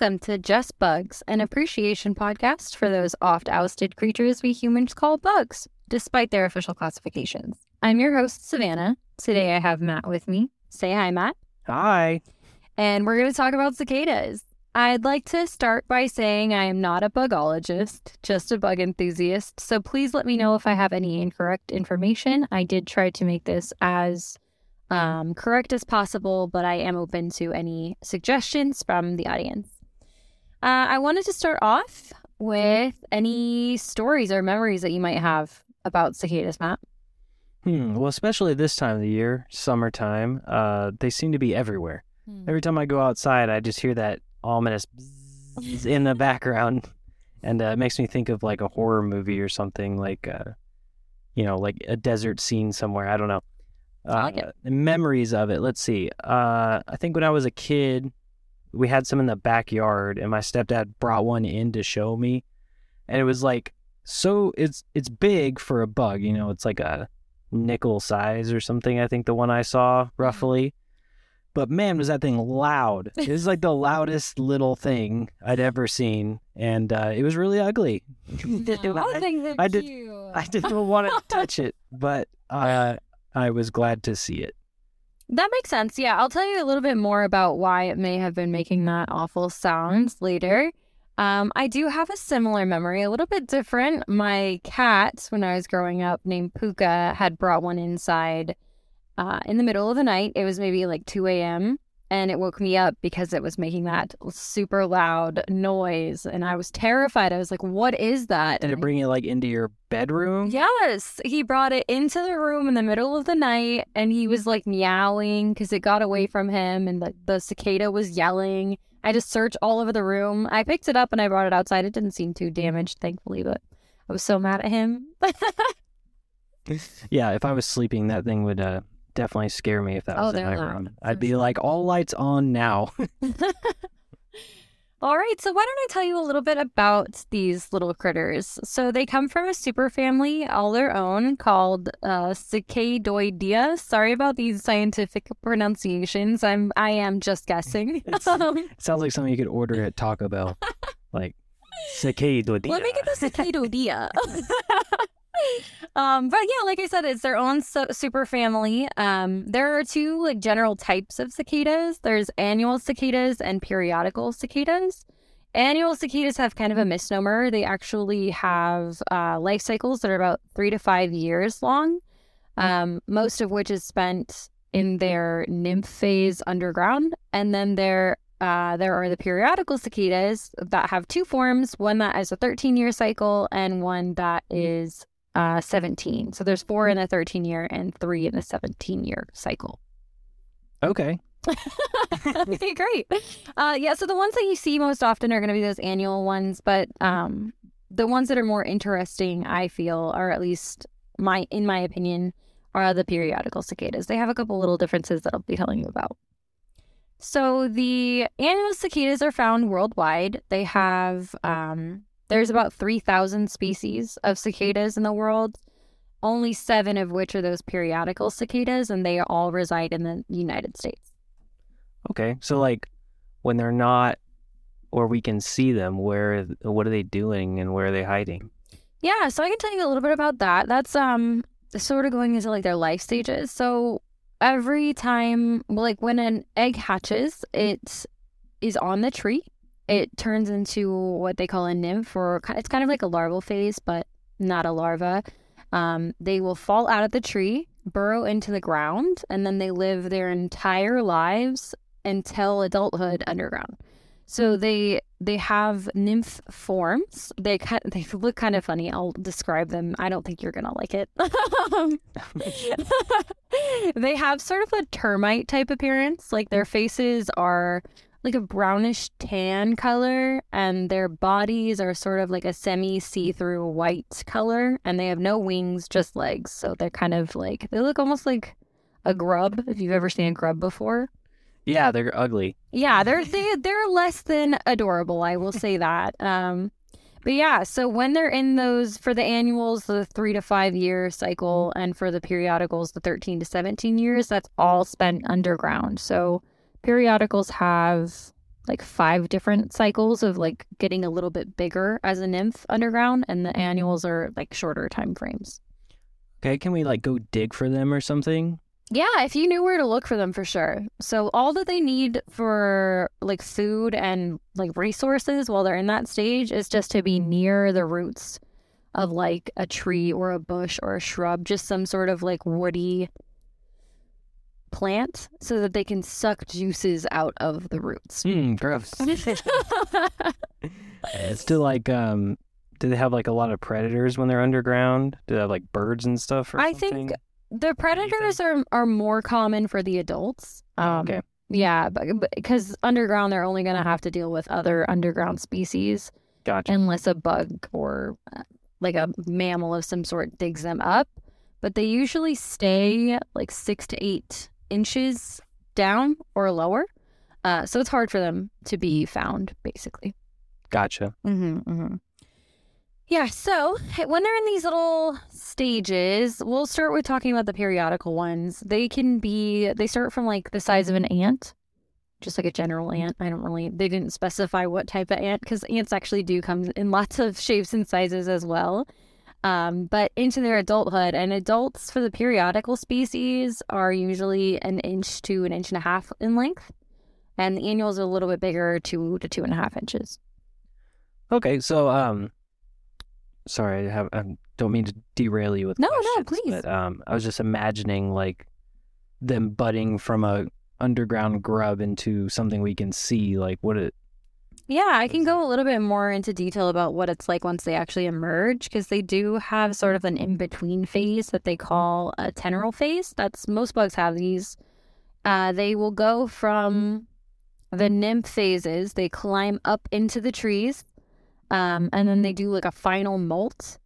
Welcome to Just Bugs, an appreciation podcast for those oft ousted creatures we humans call bugs, despite their official classifications. I'm your host, Savannah. Today I have Matt with me. Say hi, Matt. Hi. And we're going to talk about cicadas. I'd like to start by saying I am not a bugologist, just a bug enthusiast. So please let me know if I have any incorrect information. I did try to make this as um, correct as possible, but I am open to any suggestions from the audience. Uh, I wanted to start off with any stories or memories that you might have about cicadas, Matt. Hmm. Well, especially this time of the year, summertime, uh, they seem to be everywhere. Every time I go outside, I just hear that ominous bzzz in the background, and uh, it makes me think of like a horror movie or something, like, uh, you know, like a desert scene somewhere. I don't know. Uh, I like it. Memories of it. Let's see. Uh, I think when I was a kid, we had some in the backyard, and my stepdad brought one in to show me, and it was like so. It's it's big for a bug. You know, it's like a nickel size or something. I think the one I saw roughly. But man, was that thing loud! It was like the loudest little thing I'd ever seen, and uh, it was really ugly. I, think they're I did- cute. I didn't want to touch it, but uh, I was glad to see it. That makes sense. Yeah, I'll tell you a little bit more about why it may have been making that awful sounds later. Um, I do have a similar memory, a little bit different. My cat, when I was growing up, named Puka, had brought one inside uh, in the middle of the night. It was maybe like 2 a.m. And it woke me up because it was making that super loud noise. And I was terrified. I was like, what is that? Did And it bring it like into your bedroom? Yes, he brought it into the room in the middle of the night and he was like meowing because it got away from him and the, the cicada was yelling. I just searched all over the room. I picked it up and I brought it outside. It didn't seem too damaged, thankfully, but I was so mad at him. Yeah, if I was sleeping, that thing would uh, definitely scare me if that Oh, was in my loud, room. I'd be like, all lights on now. All right, so why don't I tell you a little bit about these little critters? So they come from a superfamily all their own called uh, Cicadoidea. Sorry about these scientific pronunciations. I'm I am just guessing. Um, sounds like something you could order at Taco Bell. like, cicada. Let me get the Cicadoidea. Um, but yeah, like I said, it's their own su- super family. Um, there are two like general types of cicadas. There's annual cicadas and periodical cicadas. Annual cicadas have kind of a misnomer. They actually have uh, life cycles that are about three to five years long, um, most of which is spent in their nymph phase underground, and then there uh, there are the periodical cicadas that have two forms one that is a 13 year cycle and one that is uh, 17. So there's four in the 13 year and three in the 17 year cycle. Okay. okay, great. Uh, yeah, so the ones that you see most often are going to be those annual ones, but um, the ones that are more interesting, I feel, or at least my in my opinion, are the periodical cicadas. They have a couple little differences that I'll be telling you about. So the annual cicadas are found worldwide. They have um, there's about three thousand species of cicadas in the world. Only seven of which are those periodical cicadas, and they all reside in the United States. Okay. So, like, when they're not, or we can see them, where, what are they doing and where are they hiding? Yeah, so I can tell you a little bit about that. That's um sort of going into like their life stages. So every time like when an egg hatches, it is on the tree. It turns into what they call a nymph or it's kind of like a larval phase, but not a larva. Um, they will fall out of the tree, burrow into the ground, and then they live their entire lives until adulthood underground. So they they have nymph forms. They kind they look kind of funny. I'll describe them. I don't think you're gonna like it. they have sort of a termite type appearance. Like their faces are like a brownish tan color, and their bodies are sort of like a semi see through white color, and they have no wings, just legs. So they're kind of like they look almost like a grub. If you've ever seen a grub before. Yeah, they're ugly. Yeah, they're they, they're less than adorable. I will say that. Um, but yeah, so when they're in those for the annuals, the three to five year cycle, and for the periodicals, the thirteen to seventeen years, that's all spent underground. So periodicals have like five different cycles of like getting a little bit bigger as a nymph underground, and the mm-hmm. annuals are like shorter time frames. Okay, can we like go dig for them or something? Yeah, if you knew where to look for them for sure. So all that they need for like food and like resources while they're in that stage is just to be near the roots of like a tree or a bush or a shrub, just some sort of like woody plant so that they can suck juices out of the roots. Hmm, gross. It's to like um do they have like a lot of predators when they're underground? Do they have like birds and stuff or I something? think the predators are are more common for the adults. Um, okay. Yeah, but because underground, they're only going to have to deal with other underground species Gotcha. unless a bug or uh, like a mammal of some sort digs them up. But they usually stay like six to eight inches down or lower. Uh, so it's hard for them to be found, basically. Gotcha. Mm-hmm, mm-hmm. Yeah, so when they're in these little stages, we'll start with talking about the periodical ones. They can be, they start from like the size of an ant, just like a general ant. I don't really, they didn't specify what type of ant because ants actually do come in lots of shapes and sizes as well. Um, but into their adulthood, and adults for the periodical species are usually an inch to an inch and a half in length, and the annuals are a little bit bigger, two to two and a half inches. Okay, so um sorry, I have I don't mean to derail you with No, no, please. But um I was just imagining like them budding from a underground grub into something we can see, like what it Yeah, I can go a little bit more into detail about what it's like once they actually emerge because they do have sort of an in between phase that they call a teneral phase. That's most bugs have these. Uh, they will go from the nymph phases, they climb up into the trees, um, and then they do like a final molt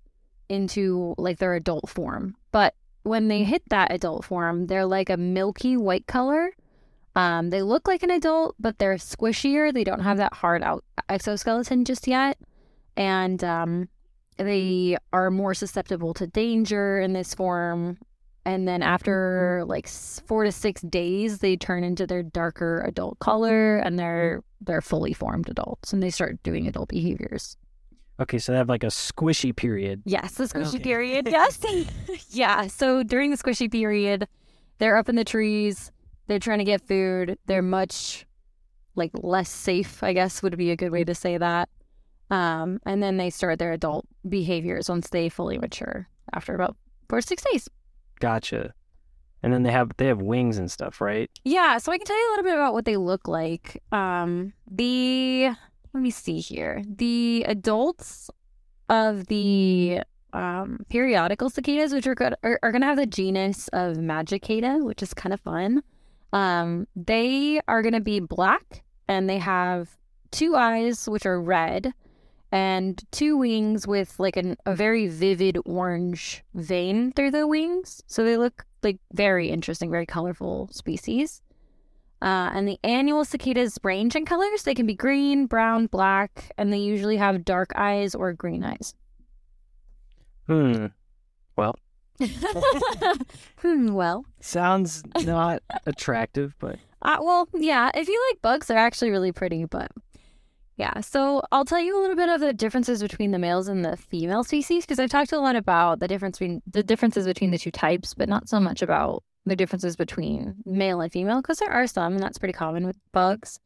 into like their adult form. But when they hit that adult form, they're like a milky white color. Um, they look like an adult, but they're squishier. They don't have that hard out exoskeleton just yet, and um, they are more susceptible to danger in this form. And then after like four to six days, they turn into their darker adult color, and they're they're fully formed adults, and they start doing adult behaviors. Okay, so they have like a squishy period. Yes, the squishy Okay. period. Yes. yeah. So during the squishy period, they're up in the trees. They're trying to get food. They're much like less safe, I guess would be a good way to say that. Um, and then they start their adult behaviors once they fully mature after about four to six days. Gotcha. And then they have they have wings and stuff, right? Yeah, so I can tell you a little bit about what they look like. Um, the let me see here. The adults of the um, periodical cicadas, which are good, are, are going to have the genus of Magicada, which is kind of fun. Um, they are going to be black, and they have two eyes, which are red, and two wings with like an, a very vivid orange vein through the wings. So they look like very interesting, very colorful species. Uh, and the annual cicadas range in colors. They can be green, brown, black, and they usually have dark eyes or green eyes. Hmm. hmm, well, Sounds not attractive, but uh, well, yeah. If you like bugs, they're actually really pretty. But yeah, so I'll tell you a little bit of the differences between the males and the female species because I've talked a lot about the difference between the differences between the two types, but not so much about the differences between male and female because there are some, and that's pretty common with bugs.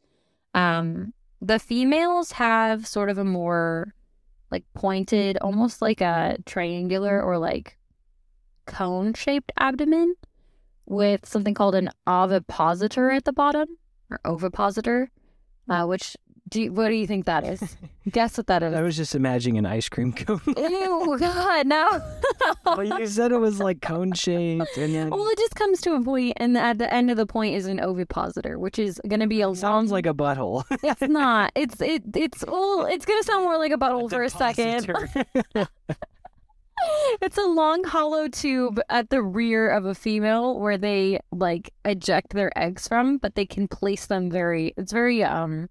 Um, the females have sort of a more like pointed, almost like a triangular or like cone shaped abdomen with something called an ovipositor at the bottom or ovipositor, uh, which do you, what do you think that is? Guess what that is. I was just imagining an ice cream cone. Ew, God, no. but you said it was like cone shaped, and then well, it just comes to a point, and at the end of the point is an ovipositor, which is going to be a sounds like a butthole. It's not. It's it. It's well. It's gonna sound more like a butthole for a second. Depositor. it's a long hollow tube at the rear of a female where they like eject their eggs from, but they can place them very. It's very um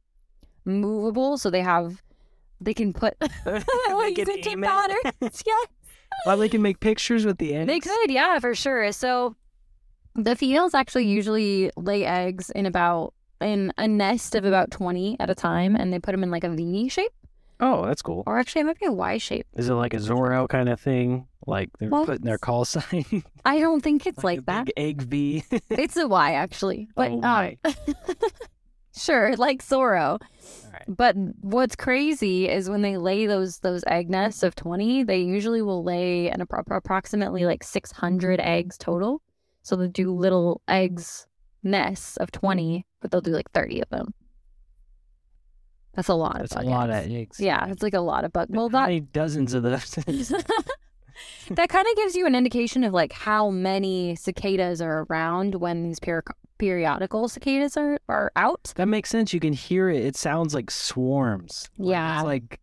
movable, so they have they can put They like can into aim it. patterns. yeah, well, they can make pictures with the eggs. they could. Yeah, for sure. So the females actually usually lay eggs in about in a nest of about 20 at a time and they put them in like a V shape. Oh, that's cool. Or actually, it might be a Y shape. Is it like a Zorro kind of thing? Like they're Well, putting their call sign I don't think it's like, a that. big egg V. It's a Y actually. But oh um, sure, like Zorro. Right. But what's crazy is when they lay those those egg nests of 20, they usually will lay an appro- approximately like 600 eggs total. So they'll do little eggs nests of 20, but they'll do like 30 of them. That's a lot of That's a lot of eggs. Yeah, it's like a lot of bug. Well, that dozens of those? that kind of gives you an indication of like how many cicadas are around when these peri- periodical cicadas are, are out. that makes sense. You can hear it. It sounds like swarms. Yeah. It's like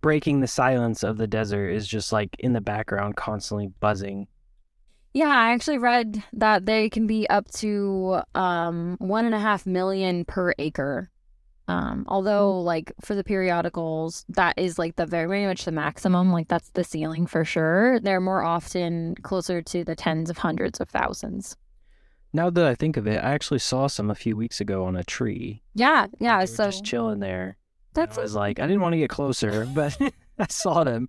breaking the silence of the desert is just like in the background, constantly buzzing. Yeah, I actually read that they can be up to um one and a half million per acre. Um, although like for the periodicals, that is like the very, very much the maximum. Like that's the ceiling for sure. They're more often closer to the tens of hundreds of thousands. Now that I think of it, I actually saw some a few weeks ago on a tree. Yeah, yeah. So just chilling there. that's I was like, I didn't want to get closer, but I saw them.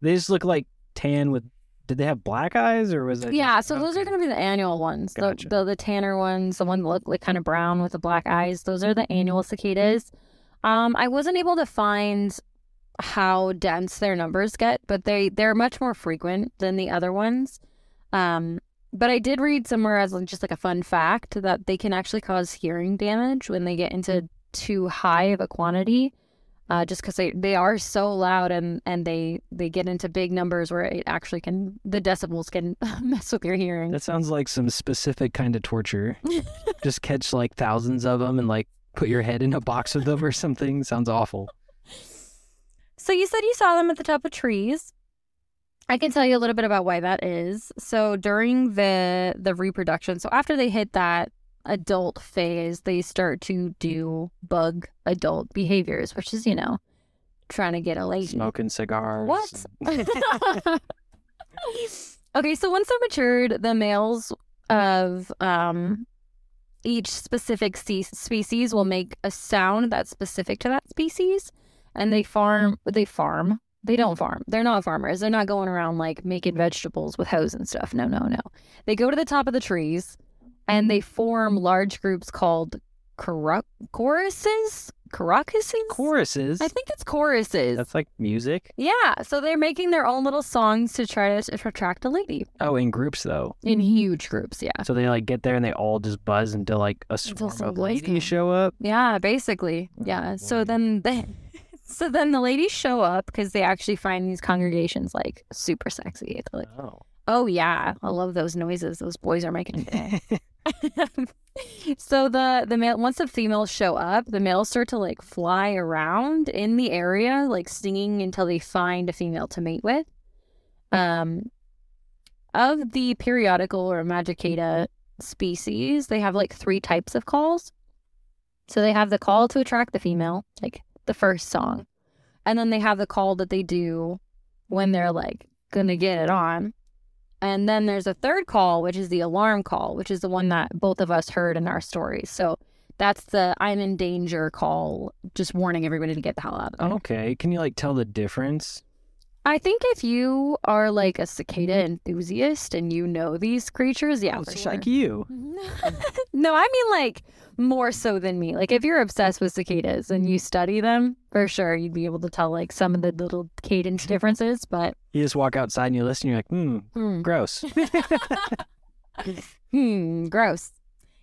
They just look like tan with. Did they have black eyes or was it? Yeah, so those are going to be the annual ones. The, Gotcha. the the tanner ones, the one that look like kind of brown with the black eyes. Those are the annual cicadas. Um, I wasn't able to find how dense their numbers get, but they they're much more frequent than the other ones. Um, but I did read somewhere as like- just like a fun fact that they can actually cause hearing damage when they get into too high of a quantity. Uh, just because they, they are so loud and, and they, they get into big numbers where it actually can the decibels can mess with your hearing. That sounds like some specific kind of torture. just catch like thousands of them and like put your head in a box of them or something. Sounds awful. So you said you saw them at the top of trees. I can tell you a little bit about why that is. So during the the reproduction, so after they hit that adult phase, they start to do bug adult behaviors, which is, you know, trying to get a lady. Smoking cigars. What? okay, so once they're matured, the males of um each specific species will make a sound that's specific to that species, and they farm. They farm. They don't farm. They're not farmers. They're not going around like making vegetables with hoes and stuff. No, no, no. They go to the top of the trees, and mm-hmm. they form large groups called choro- choruses. Choruses. Choruses. I think it's choruses. That's like music. Yeah, so they're making their own little songs to try to attract a lady Oh, in groups though. in huge groups. Yeah, So they like get there and they all just buzz until like a Until swarm of ladies show up. yeah, basically. Oh, yeah. Oh, So then they, so then the ladies show up because they actually find these congregations like super sexy. Like, Oh. oh yeah, I love those noises those boys are making. so the the male once the females show up, the males start to like fly around in the area, like singing until they find a female to mate with. Um, of the periodical or magicata species, they have like three types of calls. So they have the call to attract the female, like the first song, and then they have the call that they do when they're like gonna get it on. And then there's a third call, which is the alarm call, which is the one that both of us heard in our stories. So that's the I'm in danger call, just warning everybody to get the hell out of there. Okay. Can you like tell the difference? I think if you are like a cicada mm-hmm. enthusiast and you know these creatures, yeah, Oh, for so sure. like you. Mm-hmm. no, I mean like more so than me. Like if you're obsessed with cicadas and you study them, for sure you'd be able to tell like some of the little cadence differences. But You just walk outside and you listen. You're like, hmm, hmm, gross. hmm, gross.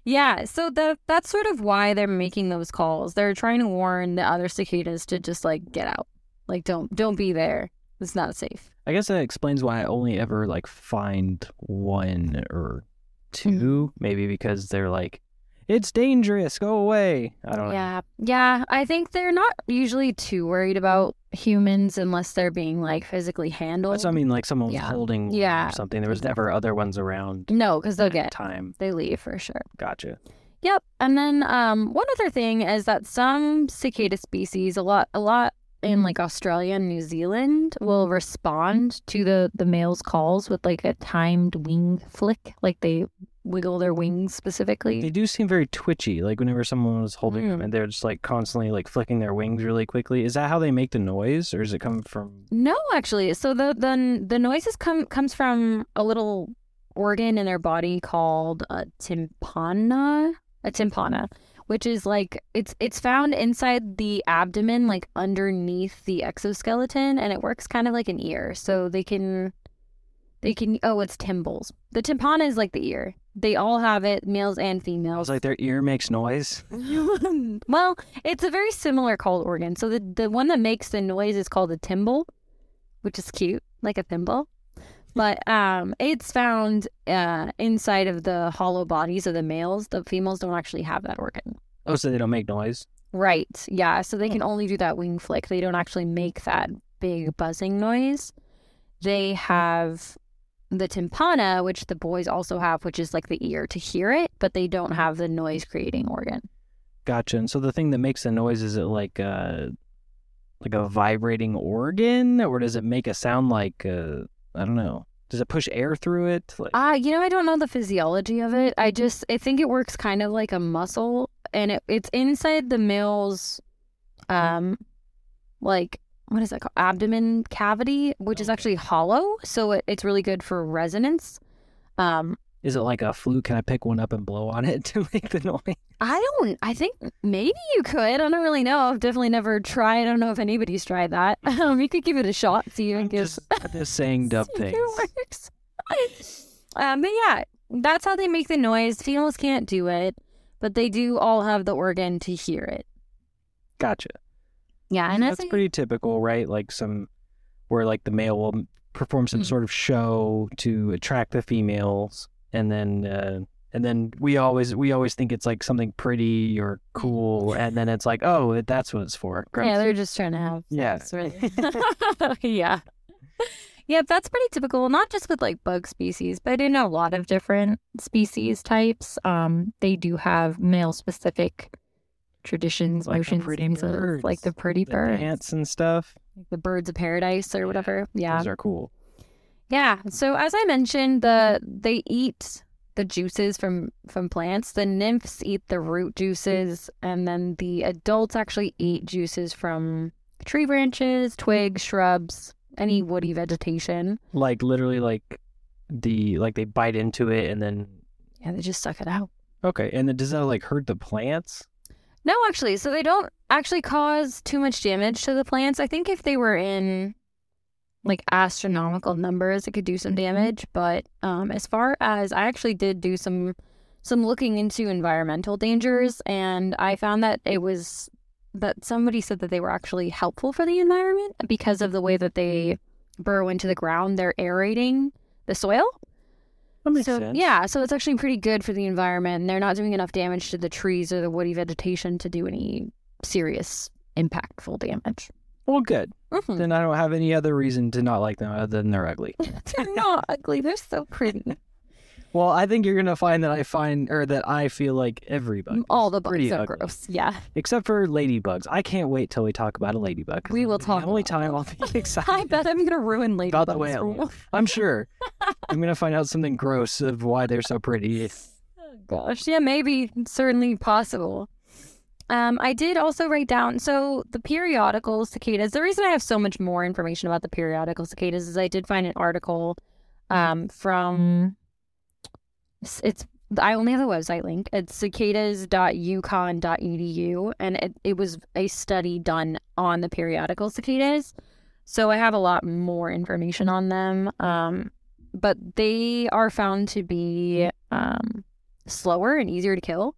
Yeah, so the that's sort of why they're making those calls. They're trying to warn the other cicadas to just like get out. Like don't don't be there. It's not safe. I guess that explains why I only ever like find one or 2 Mm-hmm. Maybe because they're like, it's dangerous. Go away. I don't know. Yeah. Yeah, I think they're not usually too worried about humans unless they're being like physically handled. That's I mean. Like someone was Yeah. holding Yeah, something. There was never other ones around. No, because they'll get time. they leave for sure. Gotcha. Yep. And then um, one other thing is that some cicada species, a lot, a lot in like Australia and New Zealand will respond to the the male's calls with like a timed wing flick, like they wiggle their wings specifically. They do seem very twitchy. Like whenever someone was holding them Mm. and they're just like constantly like flicking their wings really quickly. Is that how they make the noise or does it come from No, actually. So the the the noises come comes from a little organ in their body called a tympana, a tympana, which is like it's it's found inside the abdomen, like underneath the exoskeleton, and it works kind of like an ear. So they can they can oh, it's tymbals. The tympana is like the ear. They all have it, males and females. was like their ear makes noise? well, it's a very similar called organ. So the the one that makes the noise is called a tymbal, which is cute, like a thimble. But um, it's found uh, inside of the hollow bodies of the males. The females don't actually have that organ. Oh, so they don't make noise? Right. Yeah. So they can only do that wing flick. They don't actually make that big buzzing noise. They have the tympana, which the boys also have, which is like the ear to hear it, but they don't have the noise creating organ. Gotcha. And so the thing that makes the noise is it like a like a vibrating organ, or does it make a sound like uh, I don't know? Does it push air through it? Like, Uh, you know, I don't know the physiology of it. I just I think it works kind of like a muscle and it, it's inside the male's um like what is that called? Abdomen cavity, which is actually hollow, so it, it's really good for resonance. Um is it like a flute? Can I pick one up and blow on it to make the noise? I don't I think maybe you could. I don't really know. I've definitely never tried. I don't know if anybody's tried that. Um you could give it a shot, see if it gives just, I'm just saying dumb things. It works. um, but yeah, that's how they make the noise. Females can't do it, but they do all have the organ to hear it. Gotcha. Yeah, and that's pretty typical, right? Like some where like the male will perform some Mm. sort of show to attract the females, and then uh, and then we always we always think it's like something pretty or cool, and then it's like, oh, that's what it's for. Gross. yeah, they're just trying to have Yeah. really. yeah. Yeah, that's pretty typical, not just with like bug species, but in a lot of different species types. Um, they do have male specific traditions, Like the pretty things of- birds, like the pretty the birds, dance and stuff. like the birds of paradise or Yeah, whatever. Yeah. Those are cool. Yeah. So as I mentioned, the they eat the juices from from plants. The nymphs eat the root juices, and then the adults actually eat juices from tree branches, twigs, shrubs, any woody vegetation. Like literally, like the like they bite into it, and then Yeah, they just suck it out. okay, and then does that like hurt the plants? No, actually, so they don't actually cause too much damage to the plants. I think if they were in like astronomical numbers, it could do some mm-hmm. damage. But um, as far as I actually did do some some looking into environmental dangers, mm-hmm. and I found that it was that somebody said that they were actually helpful for the environment because of the way that they mm-hmm. burrow into the ground. They're aerating the soil. That makes so sense. yeah, so it's actually pretty good for the environment. And they're not doing enough damage to the trees or the woody vegetation to do any serious impactful damage. Well, good. Mhm. Then I don't have any other reason to not like them other than they're ugly. they're not ugly. They're so pretty. Well, I think you're gonna find that I find or that I feel like every bug. All the bugs are ugly. gross. Yeah, except for ladybugs. I can't wait till we talk about a ladybug. We will the talk only time I'll be excited. I bet I'm gonna ruin ladybugs About the whale. you. I'm sure. I'm gonna find out something gross of why they're so pretty. Oh, gosh, yeah, maybe certainly possible. Um, I did also write down so the periodical cicadas. The reason I have so much more information about the periodical cicadas is I did find an article um, from it's, it's I only have the website link. It's cicadas.uconn.edu, and it, it was a study done on the periodical cicadas. So I have a lot more information on them. Um, but they are found to be um, slower and easier to kill.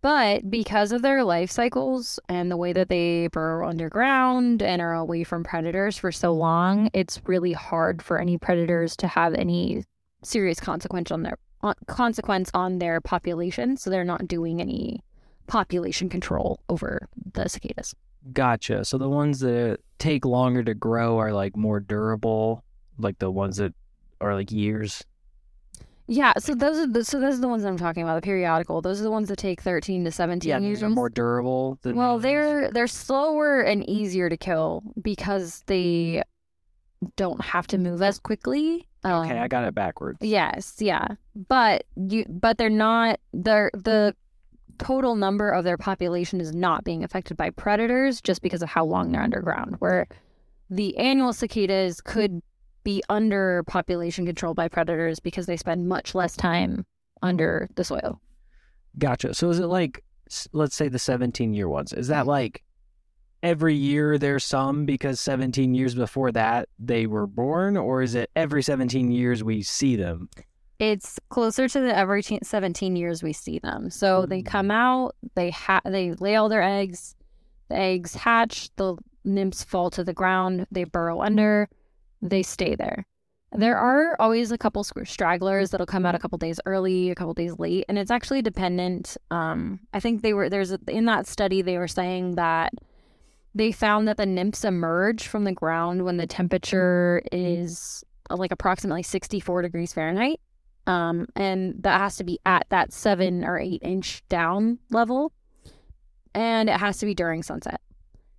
But because of their life cycles and the way that they burrow underground and are away from predators for so long, it's really hard for any predators to have any serious consequence on their on, consequence on their population. So they're not doing any population control over the cicadas. Gotcha. So the ones that take longer to grow are like more durable, like the ones that are like years. Yeah, so those are the so those are the ones I'm talking about. The periodical. Those are the ones that take 13 to 17 Yeah, years. they're more durable than Well, they're they're slower and easier to kill because they don't have to move as quickly. Okay, Um, I got it backwards. Yes, yeah. But you but they're not they're the total number of their population is not being affected by predators just because of how long they're underground. Where the annual cicadas could be under population control by predators because they spend much less time under the soil. Gotcha. So is it like, let's say the 17 year ones? Is that mm-hmm. like every year there's some because 17 years before that they were born, or is it every 17 years we see them? It's closer to the every 17 years we see them. So they hmm. come out, they ha- they lay all their eggs, the eggs hatch, the nymphs fall to the ground, they burrow under, they stay there. There are always a couple stragglers that'll come out a couple days early, a couple days late, and it's actually dependent. Um, I think they were there's a, in that study they were saying that they found that the nymphs emerge from the ground when the temperature is uh, like approximately 64 degrees Fahrenheit. Um, and that has to be at that seven or eight inch down level. And it has to be during sunset.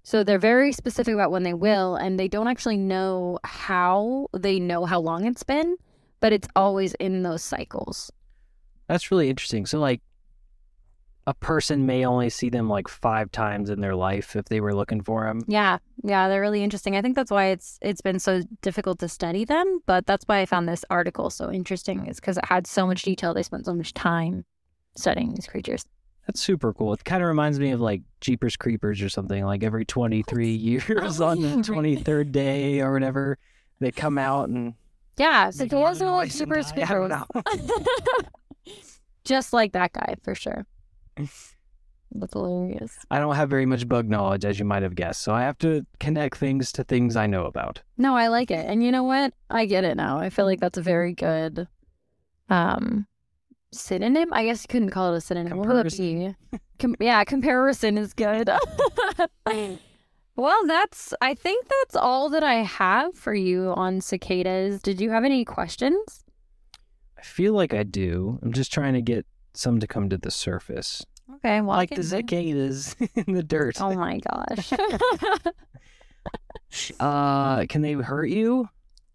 So they're very specific about when they will, and they don't actually know how they know how long it's been, but it's always in those cycles. That's really interesting. So, like, a person may only see them like five times in their life if they were looking for them. Yeah, yeah, they're really interesting. I think that's why it's it's been so difficult to study them, but that's why I found this article so interesting is because it had so much detail. They spent so much time studying these creatures. That's super cool. It kind of reminds me of like Jeepers Creepers or something. Like every 23 years on the 23rd day or whatever, they come out and Yeah, so make those a are lot like of super noise and die. I don't know. Just like that guy for sure. That's hilarious. I don't have very much bug knowledge, as you might have guessed, so I have to connect things to things I know about. No, I like it. And you know what? I get it now. I feel like that's a very good um synonym. I guess you couldn't call it a synonym. What would it be? Com- yeah, comparison is good. well, that's I think that's all that I have for you on cicadas. Did you have any questions? I feel like I do. I'm just trying to get some to come to the surface. Okay, well, like the cicadas in the dirt. Oh my gosh. Uh, can they hurt you?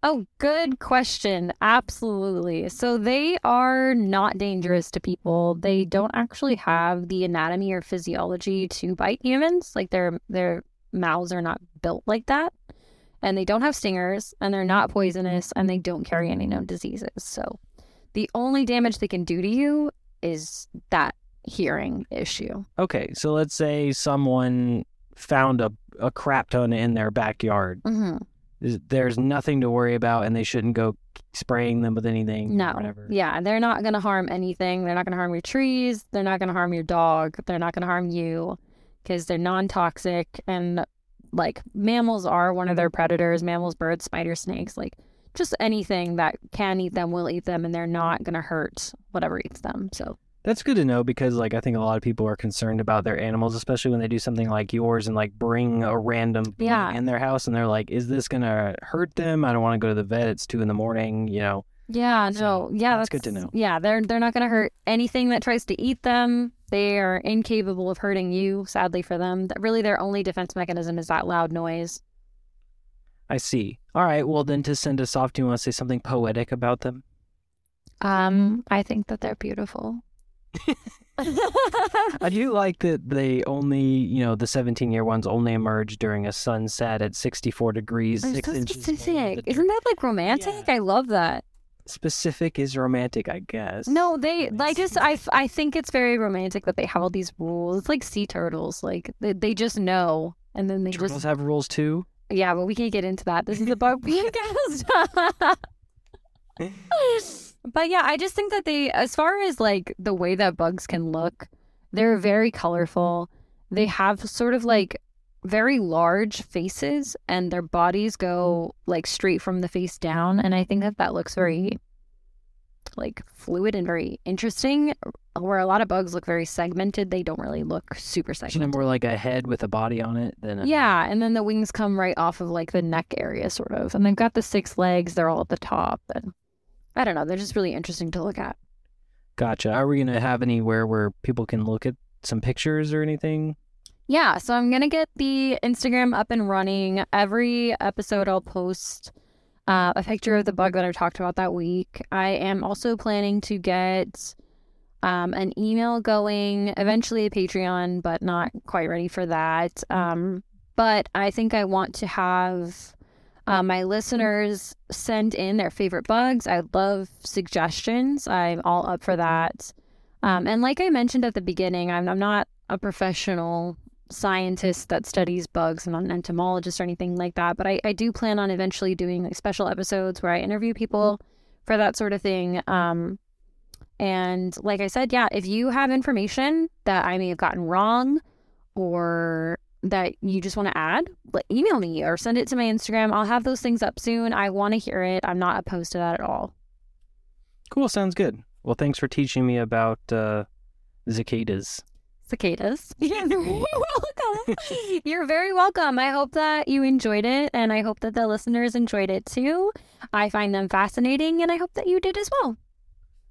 Oh, good question. Absolutely. So they are not dangerous to people. They don't actually have the anatomy or physiology to bite humans. Like their their mouths are not built like that. And they don't have stingers and they're not poisonous and they don't carry any known diseases. So the only damage they can do to you is that hearing issue. Okay, so let's say someone found a, a crap ton in their backyard. hmm Is- There's nothing to worry about, and they shouldn't go spraying them with anything. No. Or whatever. Yeah, they're not going to harm anything. They're not going to harm your trees. They're not going to harm your dog. They're not going to harm you because they're non toxic. And like mammals are one of their mm-hmm. predators mammals, birds, spiders, snakes, like just anything that can eat them will eat them and they're not going to hurt whatever eats them. So, That's good to know because, like, I think a lot of people are concerned about their animals, especially when they do something like yours and like bring a random Yeah. in their house, and they're like, "Is this gonna hurt them? I don't want to go to the vet. It's two in the morning." You know. yeah, So, no. Yeah, that's good to know. Yeah, they're they're not going to hurt anything that tries to eat them. They are incapable of hurting you, sadly for them. That really their only defense mechanism is that loud noise. I see. All right. Well, then to send us off, do you want to say something poetic about them? Um, I think that they're beautiful. I do like that they only, you know, the 17 year ones only emerge during a sunset at 64 degrees, six inches. specific. Isn't that like romantic? Yeah. I love that. specific is romantic, I guess. No, they. I just. I think it's very romantic that they have all these rules. It's like sea turtles. Like they, they just know, and then they turtles just. have rules too. Yeah, but we can't get into that. This is a bug podcast. But yeah, I just think that they, as far as like the way that bugs can look, they're mm-hmm. very colorful. They have sort of like very large faces, and their bodies go mm-hmm. like straight from the face down. And I think that that looks very like fluid and very interesting. Where a lot of bugs look very segmented, they don't really look super segmented. more like a head with a body on it than a... Yeah, and then the wings come right off of like the neck area, sort of, and they've got the six legs. They're all at the top, and I don't know. They're just really interesting to look at. Gotcha. Are we gonna have anywhere where people can look at some pictures or anything? Yeah, so I'm gonna get the Instagram up and running. Every episode, I'll post uh, a picture of the bug that I talked about that week. I am also planning to get um, an email going, eventually a Patreon, but not quite ready for that. Um, but I think I want to have uh, my listeners send in their favorite bugs. I love suggestions. I'm all up for that. Um, and like I mentioned at the beginning, I'm, I'm not a professional scientist that studies bugs. I'm not an entomologist or anything like that. But I, I do plan on eventually doing like special episodes where I interview people for that sort of thing. Um, and like I said, yeah, if you have information that I may have gotten wrong or that you just want to add, like, email me or send it to my Instagram. I'll have those things up soon. I want to hear it. I'm not opposed to that at all. Cool. Sounds good. Well, thanks for teaching me about uh, cicadas. Cicadas. You're welcome. You're very welcome. I hope that you enjoyed it, and I hope that the listeners enjoyed it too. I find them fascinating, and I hope that you did as well.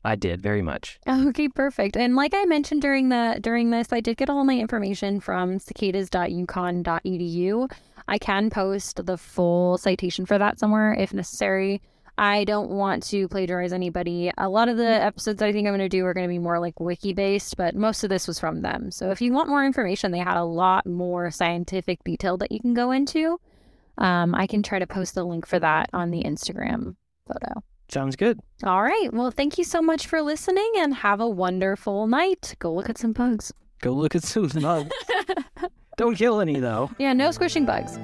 I did very much. Okay, perfect. And like I mentioned during the during this, I did get all my information from cicadas.uconn.edu. I can post the full citation for that somewhere if necessary. I don't want to plagiarize anybody. A lot of the episodes I think I'm going to do are going to be more like wiki based, but most of this was from them. So if you want more information, they had a lot more scientific detail that you can go into. Um, I can try to post the link for that on the Instagram photo. Sounds good. All right. Well, thank you so much for listening and have a wonderful night. Go look at some bugs. Go look at some bugs. Don't kill any, though. Yeah, no squishing bugs.